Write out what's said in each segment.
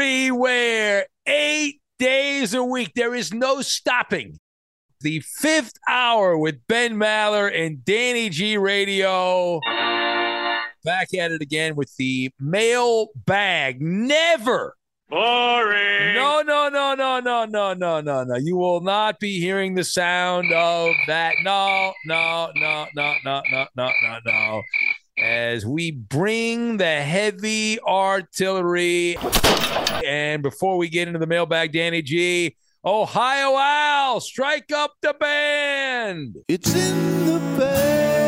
everywhere, eight days a week. There is no stopping. The fifth hour with Ben Maller and Danny G Radio. Back at it again with the mail bag. Never. Boring. No, no, no, no, no, no, no, no, no. You will not be hearing the sound of that. No, no, no, no, no, no, no, no, no. As we bring the heavy artillery. And before we get into the mailbag, Danny G, Ohio Al, strike up the band. It's in the bag.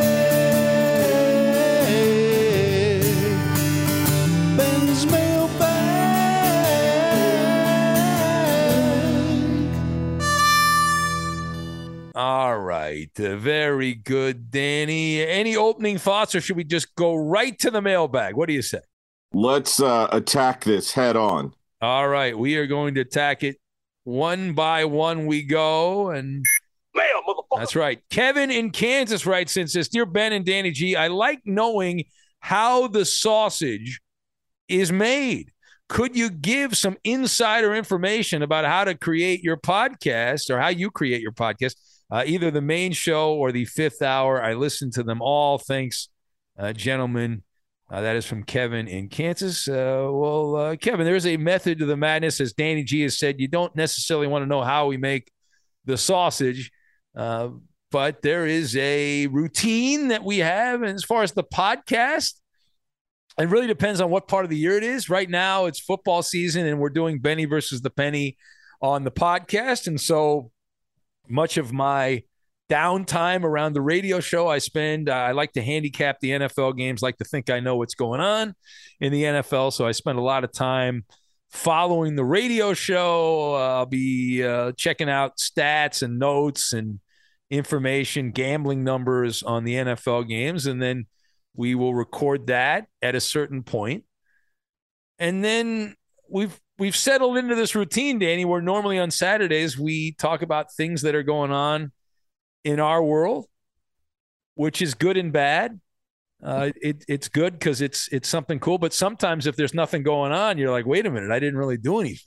All right. Uh, very good, Danny. Any opening thoughts, or should we just go right to the mailbag? What do you say? Let's uh, attack this head on. All right. We are going to attack it one by one. We go. And Mail, motherfucker. that's right. Kevin in Kansas writes since this Dear Ben and Danny G, I like knowing how the sausage is made. Could you give some insider information about how to create your podcast or how you create your podcast? Uh, either the main show or the fifth hour. I listen to them all. Thanks, uh, gentlemen. Uh, that is from Kevin in Kansas. Uh, well, uh, Kevin, there is a method to the madness, as Danny G has said. You don't necessarily want to know how we make the sausage, uh, but there is a routine that we have. And as far as the podcast, it really depends on what part of the year it is. Right now, it's football season, and we're doing Benny versus the Penny on the podcast. And so much of my downtime around the radio show I spend, uh, I like to handicap the NFL games, like to think I know what's going on in the NFL. So I spend a lot of time following the radio show. Uh, I'll be uh, checking out stats and notes and information, gambling numbers on the NFL games. And then we will record that at a certain point. And then we've we've settled into this routine, Danny, where normally on Saturdays we talk about things that are going on in our world, which is good and bad. Uh, it, it's good because it's it's something cool, but sometimes if there's nothing going on, you're like, wait a minute, I didn't really do anything.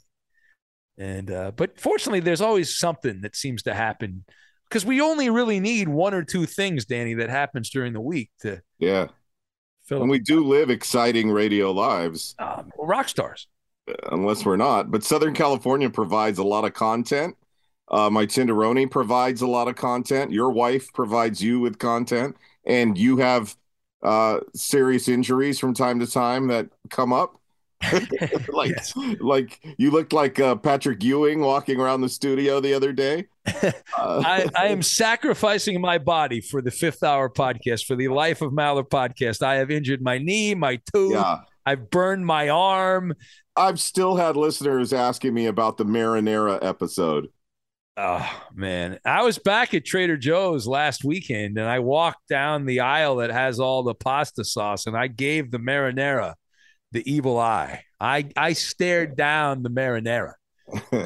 And uh, but fortunately, there's always something that seems to happen because we only really need one or two things, Danny, that happens during the week to Yeah. fill And we do live exciting radio lives, um, rock stars. Unless we're not. But Southern California provides a lot of content. Uh, my Tinderoni provides a lot of content. Your wife provides you with content, and you have uh, serious injuries from time to time that come up. like, Yes. like you looked like uh, Patrick Ewing walking around the studio the other day. Uh, I, I am sacrificing my body for the fifth hour podcast, for the Life of Maller podcast. I have injured my knee, my tooth. yeah. I've burned my arm. I've still had listeners asking me about the marinara episode. Oh man, I was back at Trader Joe's last weekend, and I walked down the aisle that has all the pasta sauce, and I gave the marinara the evil eye. I I stared down the marinara.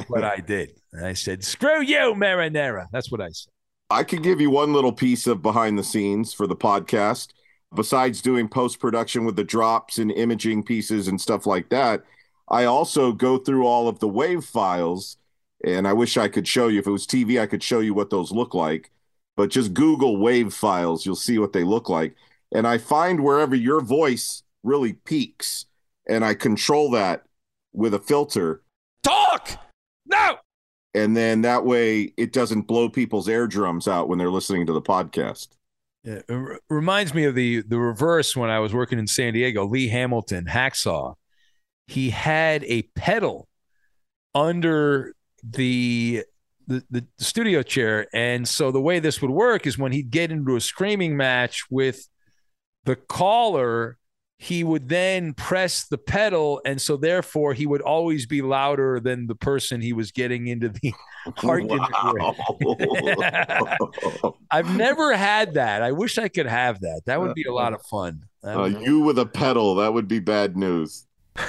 What I did, and I said, "Screw you, marinara." That's what I said. I could give you one little piece of behind the scenes for the podcast. Besides doing post production with the drops and imaging pieces and stuff like that, I also go through all of the wave files. And I wish I could show you. If it was TV, I could show you what those look like. But just Google wave files, you'll see what they look like. And I find wherever your voice really peaks, and I control that with a filter. Talk no. And then that way it doesn't blow people's eardrums out when they're listening to the podcast. It reminds me of the the reverse when I was working in San Diego. Lee Hamilton, hacksaw, he had a pedal under the, the the studio chair, and so the way this would work is when he'd get into a screaming match with the caller, he would then press the pedal, and so therefore he would always be louder than the person he was getting into the argument with. I've never had that. I wish I could have that. That would be a lot of fun. Uh, you with a pedal, that would be bad news.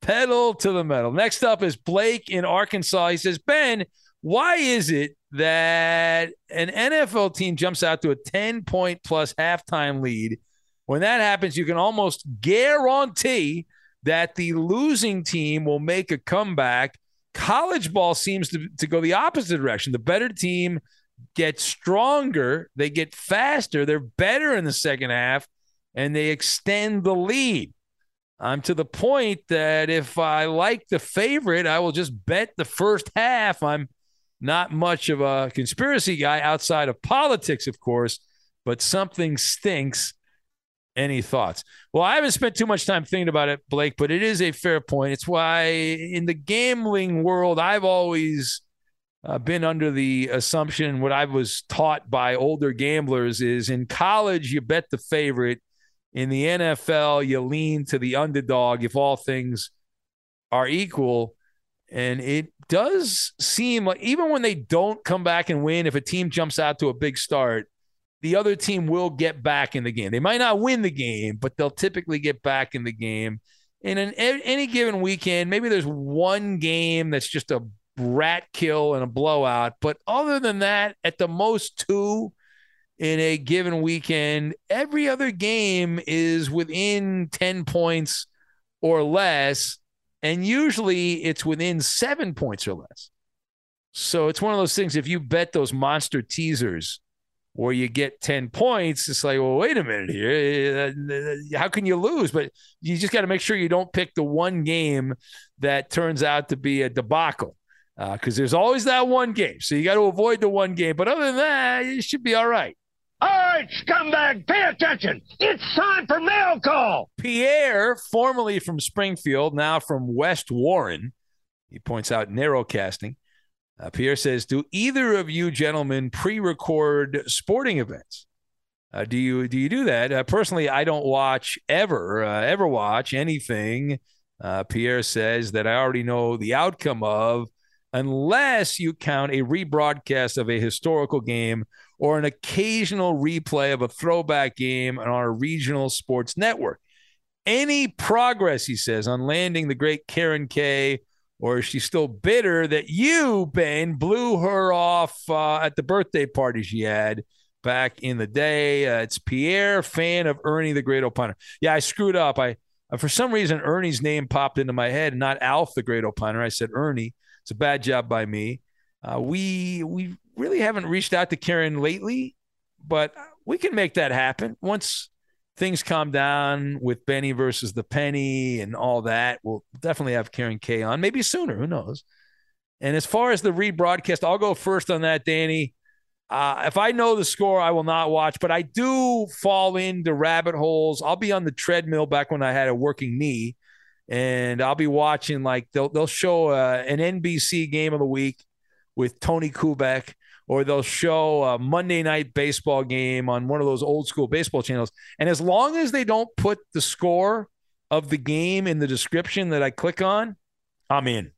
Pedal to the metal. Next up is Blake in Arkansas. He says, Ben, why is it that an NFL team jumps out to a 10 point plus halftime lead? When that happens, you can almost guarantee that the losing team will make a comeback. College ball seems to, to go the opposite direction. The better team gets stronger, they get faster, they're better in the second half, and they extend the lead. I'm to the point that if I like the favorite, I will just bet the first half. I'm not much of a conspiracy guy outside of politics, of course, but something stinks. Any thoughts? Well, I haven't spent too much time thinking about it, Blake, but it is a fair point. It's why in the gambling world, I've always uh, been under the assumption what I was taught by older gamblers is in college, you bet the favorite. In the NFL, you lean to the underdog if all things are equal. And it does seem like even when they don't come back and win, if a team jumps out to a big start, the other team will get back in the game. They might not win the game, but they'll typically get back in the game. And in any given weekend, maybe there's one game that's just a rat kill and a blowout. But other than that, at the most two in a given weekend, every other game is within 10 points or less. And usually it's within seven points or less. So it's one of those things. If you bet those monster teasers where you get 10 points, it's like, well, wait a minute here. Uh, How can you lose? But you just got to make sure you don't pick the one game that turns out to be a debacle because there's always that one game. So you got to avoid the one game. But other than that, you should be all right. All right, scumbag, pay attention. It's time for mail call. Pierre, formerly from Springfield, now from West Warren, he points out narrowcasting. Uh, Pierre says, "Do either of you gentlemen pre-record sporting events? Uh, do you do you do that? Uh, personally, I don't watch ever uh, ever watch anything." Uh, Pierre says that I already know the outcome of, unless you count a rebroadcast of a historical game or an occasional replay of a throwback game on our regional sports network. Any progress, he says, on landing the great Karen Kay, or is she still bitter that you, Ben, blew her off uh, at the birthday party she had back in the day? Uh, it's Pierre, fan of Ernie the Great Opiner. Yeah, I screwed up. I uh, for some reason Ernie's name popped into my head, not Alf the Great Opiner. I said Ernie. It's a bad job by me. Uh, we we really haven't reached out to Karen lately, but we can make that happen once things calm down with Benny versus the Penny and all that. We'll definitely have Karen K on, maybe sooner. Who knows? And as far as the rebroadcast, I'll go first on that, Danny. Uh, if I know the score, I will not watch, but I do fall into rabbit holes. I'll be on the treadmill back when I had a working knee, and I'll be watching like they'll they'll show uh, an NBC game of the week with Tony Kubek, or they'll show a Monday night baseball game on one of those old school baseball channels. And as long as they don't put the score of the game in the description that I click on, I'm in.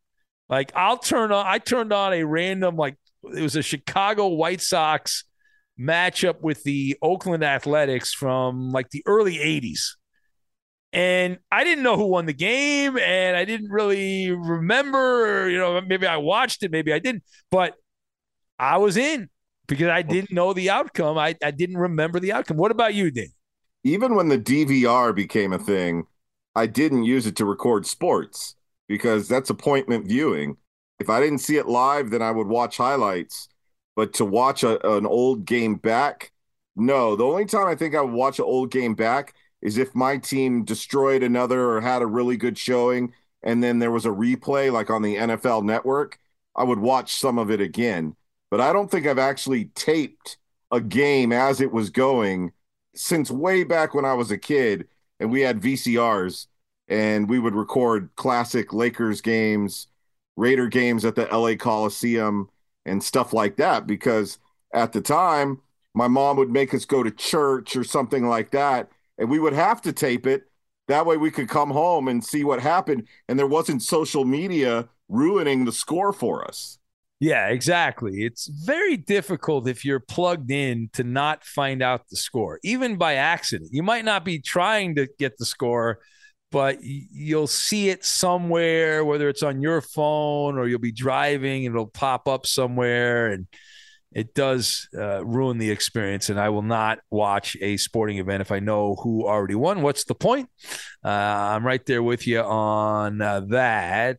Like I'll turn on, I turned on a random like it was a Chicago White Sox matchup with the Oakland Athletics from like the early 80s. And I didn't know who won the game and I didn't really remember, you know, maybe I watched it, maybe I didn't, but I was in because I didn't know the outcome. I, I didn't remember the outcome. What about you, Dan? Even when the DVR became a thing, I didn't use it to record sports because that's appointment viewing. If I didn't see it live, then I would watch highlights. But to watch a, an old game back, no. The only time I think I would watch an old game back is if my team destroyed another or had a really good showing, and then there was a replay like on the NFL network. I would watch some of it again. But I don't think I've actually taped a game as it was going since way back when I was a kid and we had VCRs and we would record classic Lakers games Raider games at the LA Coliseum and stuff like that because at the time my mom would make us go to church or something like that and we would have to tape it that way we could come home and see what happened and there wasn't social media ruining the score for us. Yeah, exactly. It's very difficult if you're plugged in to not find out the score, even by accident. You might not be trying to get the score, but you'll see it somewhere, whether it's on your phone or you'll be driving it'll pop up somewhere. And it does uh, ruin the experience. And I will not watch a sporting event if I know who already won. What's the point? Uh, I'm right there with you on uh, that.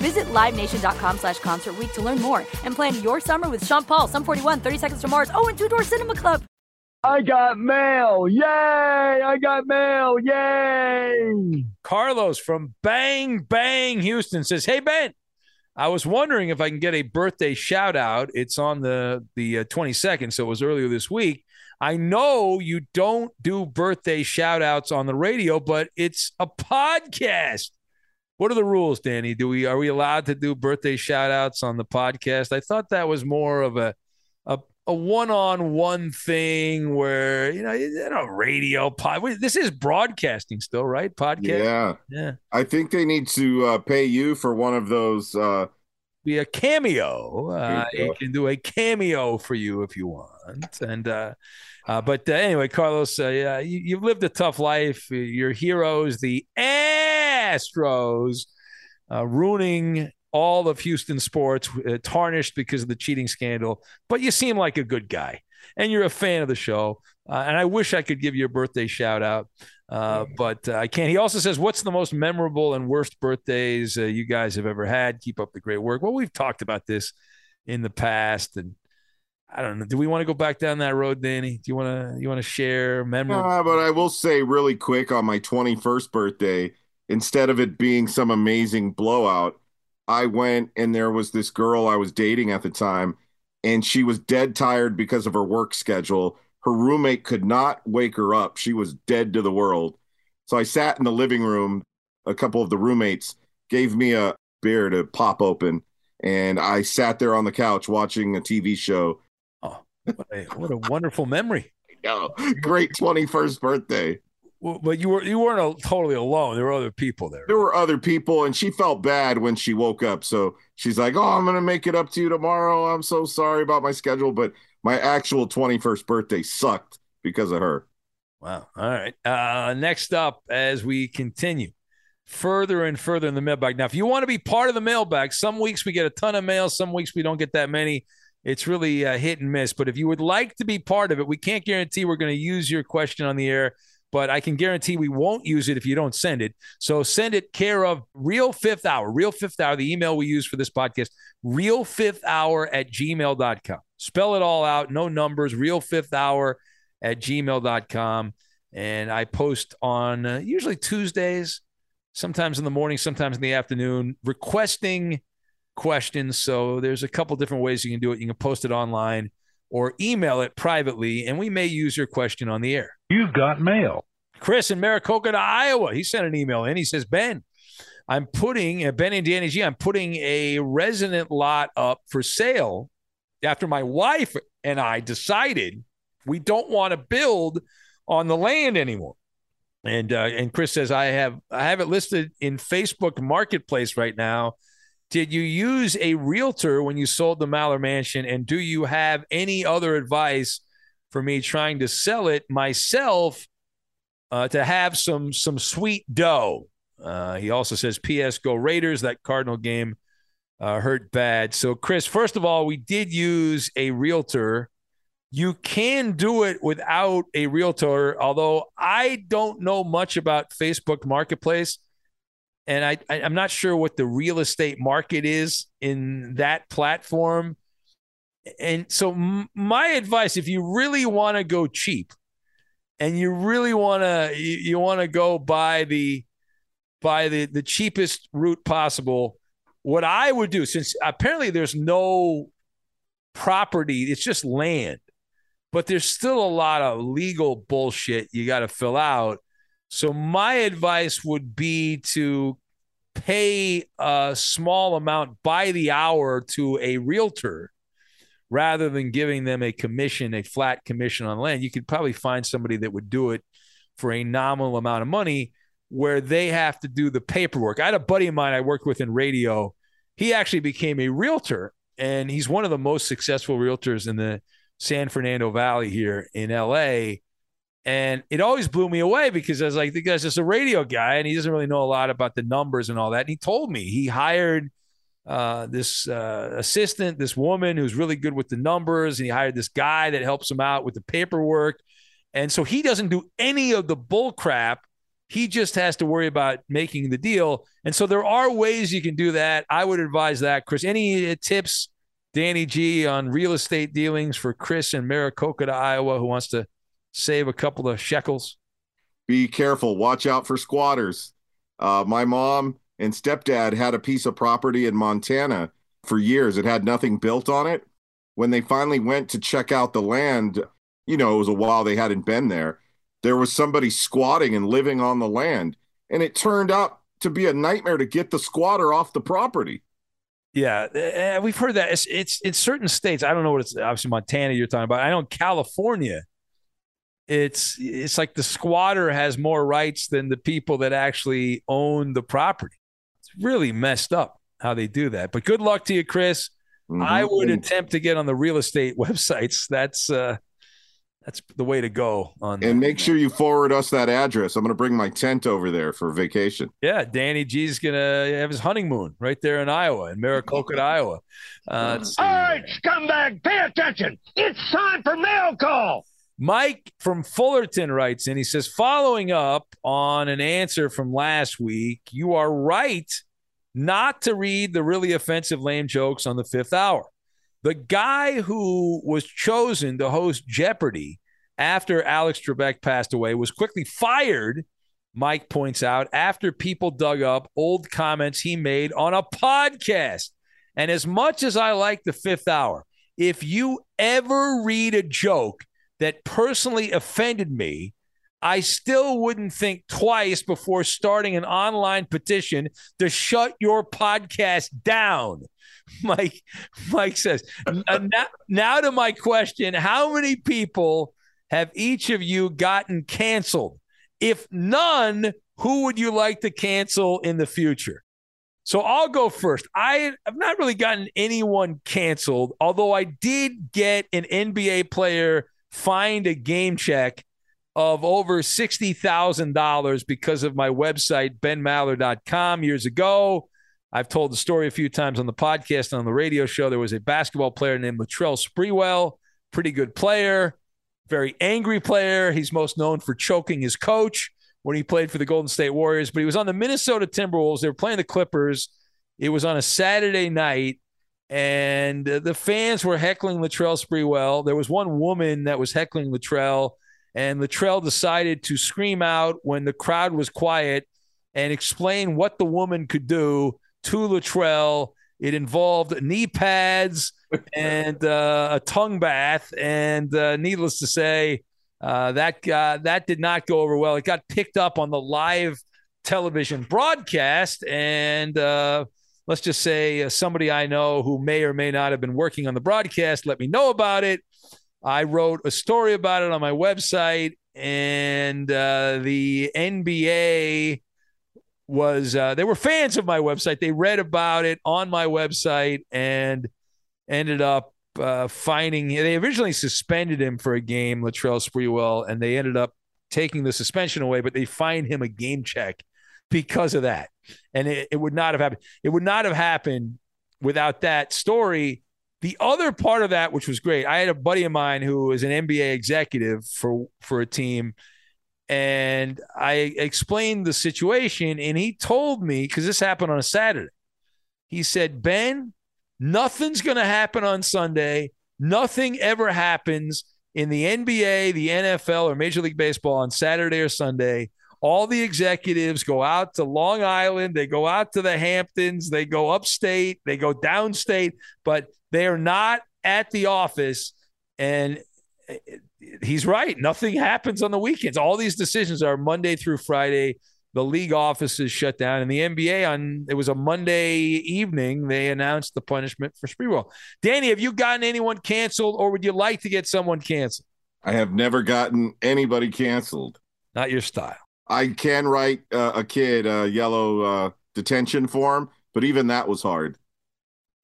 Visit LiveNation.com slash Concert Week to learn more and plan your summer with Sean Paul, Sum 41, 30 Seconds to Mars, oh, and Two Door Cinema Club. I got mail. Yay! I got mail. Yay! Carlos from Bang Bang Houston says, "Hey Ben, I was wondering if I can get a birthday shout out. It's on the the uh, 22nd, so it was earlier this week. I know you don't do birthday shout outs on the radio, but it's a podcast. What are the rules, Danny? Do we are we allowed to do birthday shout outs on the podcast? I thought that was more of a a a one-on-one thing where you know, you know radio pod. This is broadcasting still, right? Podcast. Yeah, yeah. I think they need to uh, pay you for one of those. Uh, Be a cameo. Uh, you it can do a cameo for you if you want, and. uh uh, but uh, anyway, Carlos, uh, yeah, you, you've lived a tough life. Your heroes, the Astros, uh, ruining all of Houston sports, uh, tarnished because of the cheating scandal. But you seem like a good guy, and you're a fan of the show. Uh, and I wish I could give you a birthday shout out, uh, but uh, I can't. He also says, "What's the most memorable and worst birthdays uh, you guys have ever had?" Keep up the great work. Well, we've talked about this in the past, and I don't know. Do we want to go back down that road, Danny? Do you want to you want to share memories? But I will say really quick on my 21st birthday, instead of it being some amazing blowout, I went and there was this girl I was dating at the time, and she was dead tired because of her work schedule. Her roommate could not wake her up. She was dead to the world. So I sat in the living room. A couple of the roommates gave me a beer to pop open, and I sat there on the couch watching a TV show. Oh, what a, what a wonderful memory. Yeah, great 21st birthday. Well, but you were you weren't a, totally alone. There were other people there. There were other people, and she felt bad when she woke up. So she's like, "Oh, I'm gonna make it up to you tomorrow. I'm so sorry about my schedule, but my actual 21st birthday sucked because of her." Wow. All right. Uh, next up, as we continue further and further in the mailbag. Now, if you want to be part of the mailbag, some weeks we get a ton of mail, some weeks we don't get that many. It's really uh, hit and miss. But if you would like to be part of it, we can't guarantee we're going to use your question on the air but I can guarantee we won't use it if you don't send it. So send it care of Real Fifth Hour, Real Fifth Hour, the email we use for this podcast, Real Fifth Hour at gmail.com. Spell it all out, no numbers, Real Fifth Hour at gmail.com. And I post on uh, usually Tuesdays, sometimes in the morning, sometimes in the afternoon, requesting questions. So there's a couple different ways you can do it. You can post it online or email it privately, and we may use your question on the air. You've got mail. Chris in Maricopa, Iowa. He sent an email in. He says, Ben, I'm putting, uh, Ben and Danny G, I'm putting a resident lot up for sale after my wife and I decided we don't want to build on the land anymore. And uh, and Chris says I have I have it listed in Facebook Marketplace right now. Did you use a realtor when you sold the Maller Mansion? And do you have any other advice for me trying to sell it myself uh, to have some some sweet dough? Uh, he also says, "P.S. Go Raiders! That Cardinal game uh, hurt bad." So, Chris, first of all, we did use a realtor. You can do it without a realtor, although I don't know much about Facebook Marketplace and I, I am not sure what the real estate market is in that platform. And so m- my advice, if you really want to go cheap, and you really want to you, you want to go by the by the the cheapest route possible, what I would do, since apparently there's no property, it's just land, but there's still a lot of legal bullshit you got to fill out. So my advice would be to pay a small amount by the hour to a realtor rather than giving them a commission, a flat commission on land. You could probably find somebody that would do it for a nominal amount of money where they have to do the paperwork. I had a buddy of mine I worked with in radio. He actually became a realtor and he's one of the most successful realtors in the San Fernando Valley here in LA. And it always blew me away because I was like, the guy's just a radio guy and he doesn't really know a lot about the numbers and all that. And he told me he hired uh, this uh, assistant, this woman who's really good with the numbers, and he hired this guy that helps him out with the paperwork. And so he doesn't do any of the bull crap. He just has to worry about making the deal. And so there are ways you can do that. I would advise that. Chris, any tips, Danny G, on real estate dealings for Chris in Maricopa, Iowa, who wants to save a couple of shekels? Be careful. Watch out for squatters. Uh, my mom and stepdad had a piece of property in Montana for years. It had nothing built on it. When they finally went to check out the land, you know, it was a while they hadn't been there. There was somebody squatting and living on the land. And it turned out to be a nightmare to get the squatter off the property. Yeah, we've heard that. It's it's in certain states. I don't know what it's obviously Montana you're talking about. I know in California, it's it's like the squatter has more rights than the people that actually own the property. It's really messed up how they do that. But good luck to you, Chris. Mhm. I would attempt to get on the real estate websites. That's uh that's the way to go on And make sure you forward us that address. I'm going to bring my tent over there for vacation. Yeah, Danny G's gonna have his honeymoon right there in Iowa, in Maricopa, Iowa. Uh, let's. All right, scumbag, pay attention. It's time for mail call. Mike from Fullerton writes in. He says, following up on an answer from last week, you are right not to read the really offensive lame jokes on the fifth hour. The guy who was chosen to host Jeopardy after Alex Trebek passed away was quickly fired, Mike points out, after people dug up old comments he made on a podcast. And as much as I like the fifth hour, if you ever read a joke that personally offended me, I still wouldn't think twice before starting an online petition to shut your podcast down. Mike, Mike says, "Uh, now, now to my question How many people have each of you gotten canceled? If none, who would you like to cancel in the future? So I'll go first. I have not really gotten anyone canceled, although I did get an NBA player fined a game check of over $60,000 because of my website, benmaller.com, years ago. I've told the story a few times on the podcast and on the radio show. There was a basketball player named Latrell Sprewell, pretty good player, very angry player. He's most known for choking his coach when he played for the Golden State Warriors, but he was on the Minnesota Timberwolves. They were playing the Clippers. It was on a Saturday night, and the fans were heckling Latrell Sprewell. There was one woman that was heckling Latrell, and Latrell decided to scream out when the crowd was quiet and explain what the woman could do to Latrell. It involved knee pads and uh, a tongue bath, and uh, needless to say, uh, that that did not go over well. It got picked up on the live television broadcast, and uh, let's just say uh, somebody I know who may or may not have been working on the broadcast let me know about it. I wrote a story about it on my website, and uh, the NBA was uh, they were fans of my website. They read about it on my website and ended up uh, finding. They originally suspended him for a game, Latrell Sprewell, and they ended up taking the suspension away, but they fined him a game check because of that. And it, it would not have happened. It would not have happened without that story. The other part of that, which was great, I had a buddy of mine who was an NBA executive for for a team, and I explained the situation, and he told me because this happened on a Saturday. He said, "Ben, nothing's going to happen on Sunday. Nothing ever happens in the NBA, the NFL, or Major League Baseball on Saturday or Sunday." All the executives go out to Long Island, they go out to the Hamptons, they go upstate, they go downstate, but they are not at the office. And eh, eh, he's right. Nothing happens on the weekends. All these decisions are Monday through Friday. The league offices shut down, and the NBA on it was a Monday evening. They announced the punishment for Sprewell. Danny, have you gotten anyone canceled, or would you like to get someone canceled? I have never gotten anybody canceled. Not your style. I can write uh, a kid a yellow uh, detention form, but even that was hard.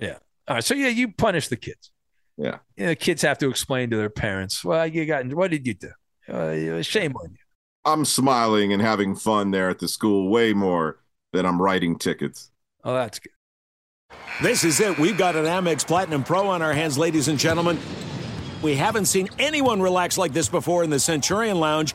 Yeah. All right. So yeah, you punish the kids. Yeah. You know, the kids have to explain to their parents. Well, you got what did you do? Uh, shame on you. I'm smiling and having fun there at the school way more than I'm writing tickets. Oh, that's good. This is it. We've got an Amex Platinum Pro on our hands, ladies and gentlemen. We haven't seen anyone relax like this before in the Centurion Lounge.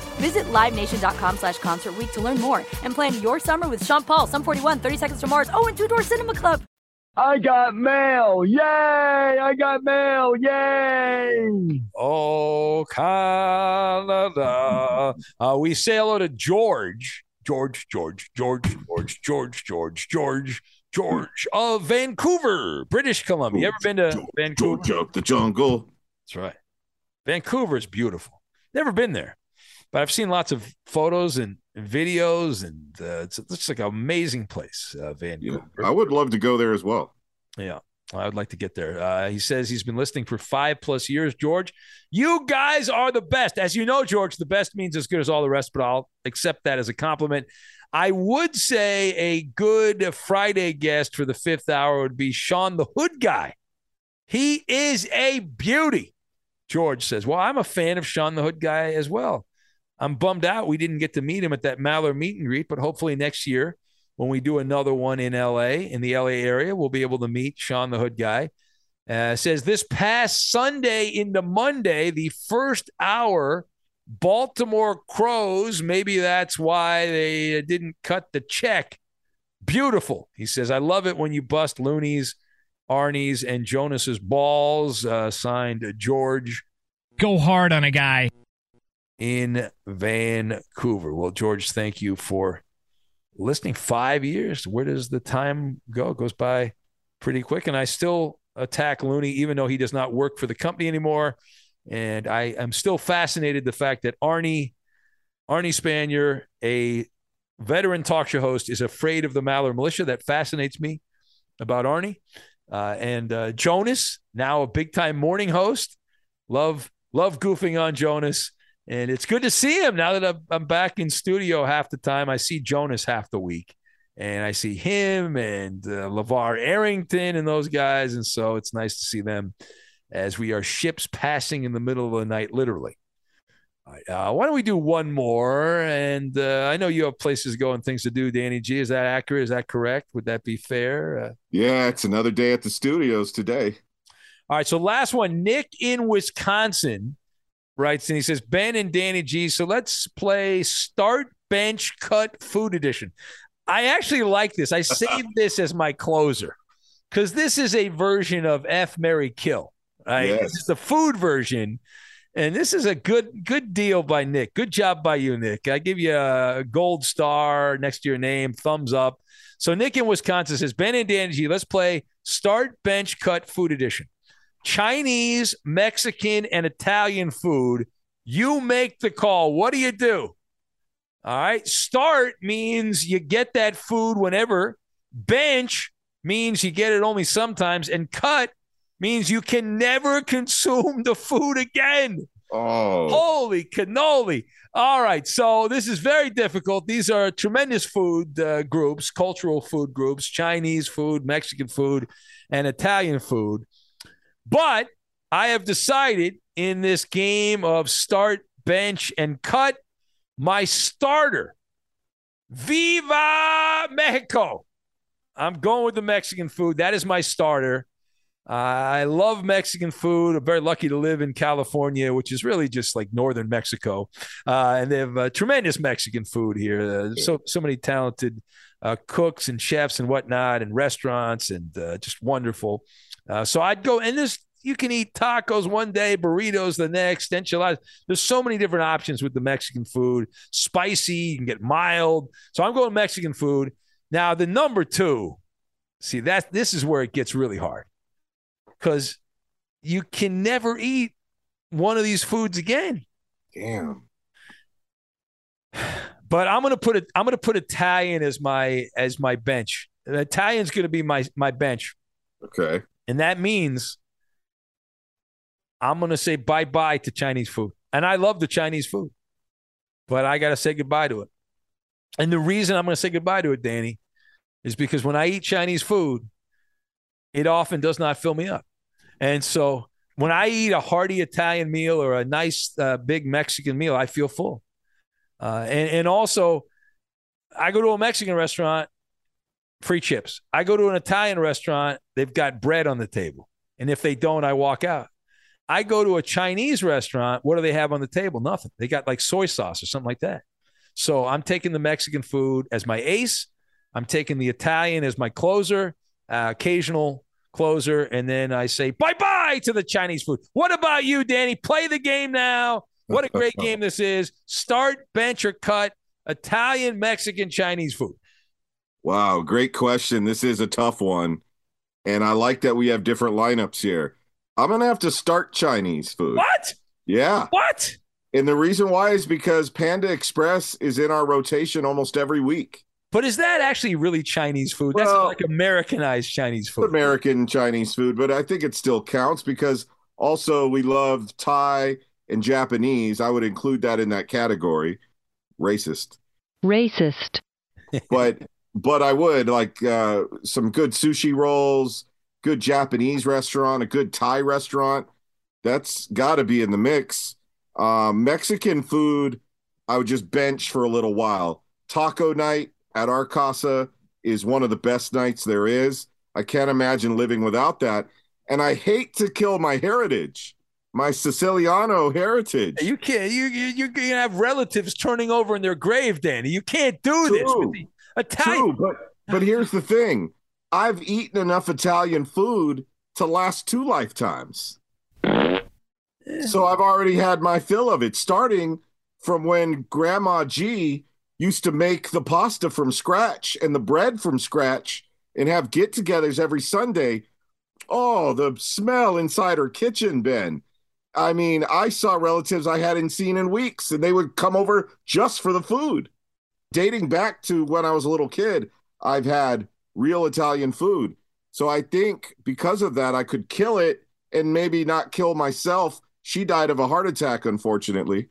Visit LiveNation.com slash Concert to learn more and plan your summer with Sean Paul, Sum 41, 30 Seconds to Mars, oh, and Two Door Cinema Club. I got mail. Yay! I got mail. Yay! Oh, Canada. Uh, we say hello to George. George, George, George, George, George, George, George, George of Vancouver, British Columbia. You ever been to Vancouver? George of the jungle. That's right. Vancouver is beautiful. Never been there, but I've seen lots of photos and, videos, and uh, it's, it's like an amazing place, uh, Vancouver. I would love to go there as well. Yeah, I would like to get there. Uh, he says he's been listening for five plus years. George, you guys are the best. As you know, George, the best means as good as all the rest, but I'll accept that as a compliment. I would say a good Friday guest for the fifth hour would be Sean the Hood Guy. He is a beauty. George says, Well, I'm a fan of Sean the Hood Guy as well. I'm bummed out we didn't get to meet him at that Maller meet and greet, but hopefully next year when we do another one in LA, in the LA area, we'll be able to meet Sean the Hood Guy. Uh, says this past Sunday into Monday, the first hour, Baltimore Crows. Maybe that's why they didn't cut the check. Beautiful. He says, I love it when you bust Looney's, Arnie's, and Jonas's balls. Uh, signed George. Go hard on a guy in Vancouver. Well, George, thank you for listening. Five years. Where does the time go? It goes by pretty quick. And I still attack Looney, even though he does not work for the company anymore. And I am still fascinated the fact that Arnie, Arnie Spanier, a veteran talk show host, is afraid of the Maller militia. That fascinates me about Arnie. Uh, and uh, Jonas, now a big time morning host. Love, love goofing on Jonas. And it's good to see him now that I'm back in studio half the time. I see Jonas half the week, and I see him and uh, LaVar Arrington and those guys. And so it's nice to see them as we are ships passing in the middle of the night, literally. Uh, why don't we do one more? And uh, I know you have places to go and things to do, Danny G. Is that accurate? Is that correct? Would that be fair? Uh, yeah, it's another day at the studios today. All right. So, last one Nick in Wisconsin writes and he says, Ben and Danny G. So let's play start bench cut food edition. I actually like this. I saved this as my closer because this is a version of F Mary Kill. Right? Yes. This is the food version. And this is a good good deal by Nick. Good job by you, Nick. I give you a gold star next to your name, thumbs up. So Nick in Wisconsin says, Ben and Danny G, let's play start bench cut food edition. Chinese, Mexican, and Italian food. You make the call. What do you do? All right. Start means you get that food whenever. Bench means you get it only sometimes. And cut means you can never consume the food again. Oh. Holy cannoli. All right. So this is very difficult. These are tremendous food uh, groups, cultural food groups, Chinese food, Mexican food, and Italian food. But I have decided in this game of start, bench, and cut, my starter, Viva Mexico. I'm going with the Mexican food. That is my starter. I love Mexican food. I'm very lucky to live in California, which is really just like northern Mexico, uh, and they have uh, tremendous Mexican food here. Uh, so so many talented uh, cooks and chefs and whatnot, and restaurants, and uh, just wonderful. Uh, so I'd go, and this you can eat tacos one day, burritos the next, enchiladas. There's so many different options with the Mexican food. Spicy, you can get mild. So I'm going Mexican food. Now the number two, see that this is where it gets really hard because you can never eat one of these foods again. Damn. But I'm gonna put it. I'm gonna put Italian as my as my bench. Italian's gonna be my my bench. Okay. And that means I'm gonna say bye bye to Chinese food. And I love the Chinese food, but I gotta say goodbye to it. And the reason I'm gonna say goodbye to it, Danny, is because when I eat Chinese food, it often does not fill me up. And so when I eat a hearty Italian meal or a nice uh, big Mexican meal, I feel full. Uh, and, and also, I go to a Mexican restaurant, free chips. I go to an Italian restaurant, they've got bread on the table. And if they don't, I walk out. I go to a Chinese restaurant, what do they have on the table? Nothing. They got like soy sauce or something like that. So I'm taking the Mexican food as my ace. I'm taking the Italian as my closer, uh, occasional closer, and then I say bye bye to the Chinese food. What about you, Danny? Play the game now. What a great game this is. Start, bench, or cut Italian, Mexican, Chinese food. Wow, great question. This is a tough one. And I like that we have different lineups here. I'm going to have to start Chinese food. What? Yeah. What? And the reason why is because Panda Express is in our rotation almost every week. But is that actually really Chinese food? That's Well- like Americanized Chinese food. American Chinese food, but I think it still counts because also we love Thai and Japanese. I would include that in that category. Racist. Racist. but but I would like uh, some good sushi rolls, good Japanese restaurant, a good Thai restaurant. That's got to be in the mix. Um, Mexican food, I would just bench for a little while. Taco night at our casa is one of the best nights there is. I can't imagine living without that. And I hate to kill my heritage, my Siciliano heritage. You can't. You you you're gonna have relatives turning over in their grave, Danny. You can't do this with the Italian. True, but but here's the thing: I've eaten enough Italian food to last two lifetimes. So I've already had my fill of it, starting from when Grandma G used to make the pasta from scratch and the bread from scratch and have get-togethers every Sunday. Oh, the smell inside her kitchen, Ben. I mean, I saw relatives I hadn't seen in weeks, and they would come over just for the food dating back to when I was a little kid, I've had real Italian food. So I think because of that, I could kill it and maybe not kill myself. She died of a heart attack, unfortunately.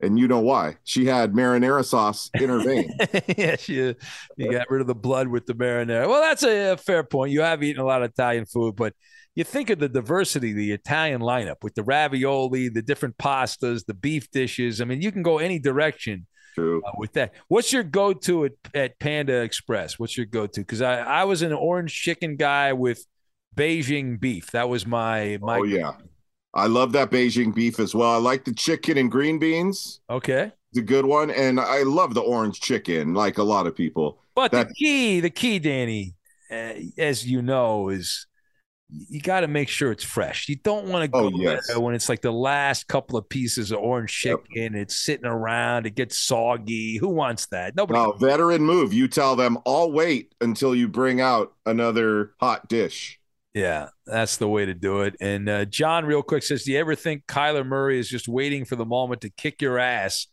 And you know why? She had marinara sauce in her vein. yeah, she, you got rid of the blood with the marinara. Well, that's a, a fair point. You have eaten a lot of Italian food, but you think of the diversity, the Italian lineup with the ravioli, the different pastas, the beef dishes. I mean, you can go any direction True. uh, with that. What's your go-to at, at Panda Express? What's your go-to? Because I, I was an orange chicken guy with Beijing beef. That was my my. oh, yeah. I love that Beijing beef as well. I like the chicken and green beans. Okay. It's a good one. And I love the orange chicken, like a lot of people. But That- the key, the key, Danny, uh, as you know, is you got to make sure it's fresh. You don't want to go Oh, yes. there when it's like the last couple of pieces of orange chicken. It's sitting around. It gets soggy. Who wants that? Nobody. No, veteran move. You tell them, I'll wait until you bring out another hot dish. Yeah, that's the way to do it. And uh, John, real quick, says, "Do you ever think Kyler Murray is just waiting for the moment to kick your ass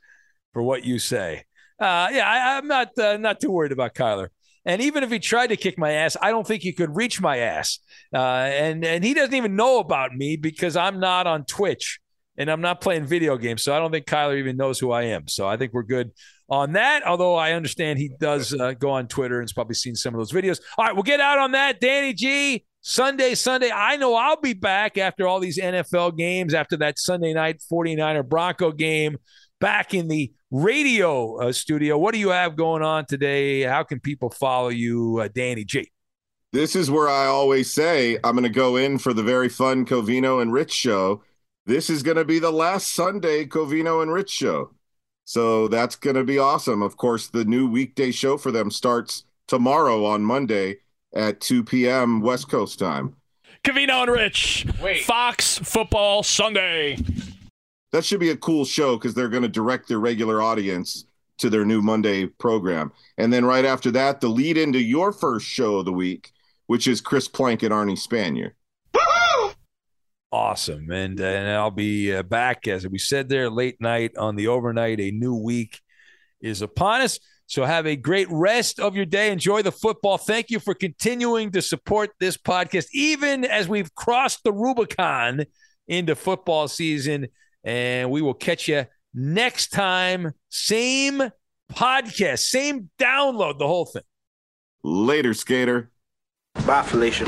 for what you say?" Uh, yeah, I, I'm not uh, not too worried about Kyler. And even if he tried to kick my ass, I don't think he could reach my ass. Uh, and and he doesn't even know about me because I'm not on Twitch and I'm not playing video games. So I don't think Kyler even knows who I am. So I think we're good on that. Although I understand he does uh, go on Twitter and has probably seen some of those videos. All right, we'll get out on that. Danny G, Sunday, Sunday. I know I'll be back after all these NFL games, after that Sunday night 49er Bronco game, back in the radio uh, studio. What do you have going on today? How can people follow you, uh, Danny G? This is where I always say I'm going to go in for the very fun Covino and Rich show. This is going to be the last Sunday Covino and Rich show. So that's going to be awesome. Of course, the new weekday show for them starts tomorrow on Monday at 2 p.m. West Coast time. Covino and Rich. Wait. Fox Football Sunday. That should be a cool show because they're going to direct their regular audience to their new Monday program. And then right after that, the lead into your first show of the week, which is Chris Plank and Arnie Spanier. Awesome. And, uh, and I'll be uh, back, as we said there, late night on the overnight. A new week is upon us. So have a great rest of your day. Enjoy the football. Thank you for continuing to support this podcast, even as we've crossed the Rubicon into football season. And we will catch you next time. Same podcast, same download, the whole thing. Later, skater. Bye, Felicia.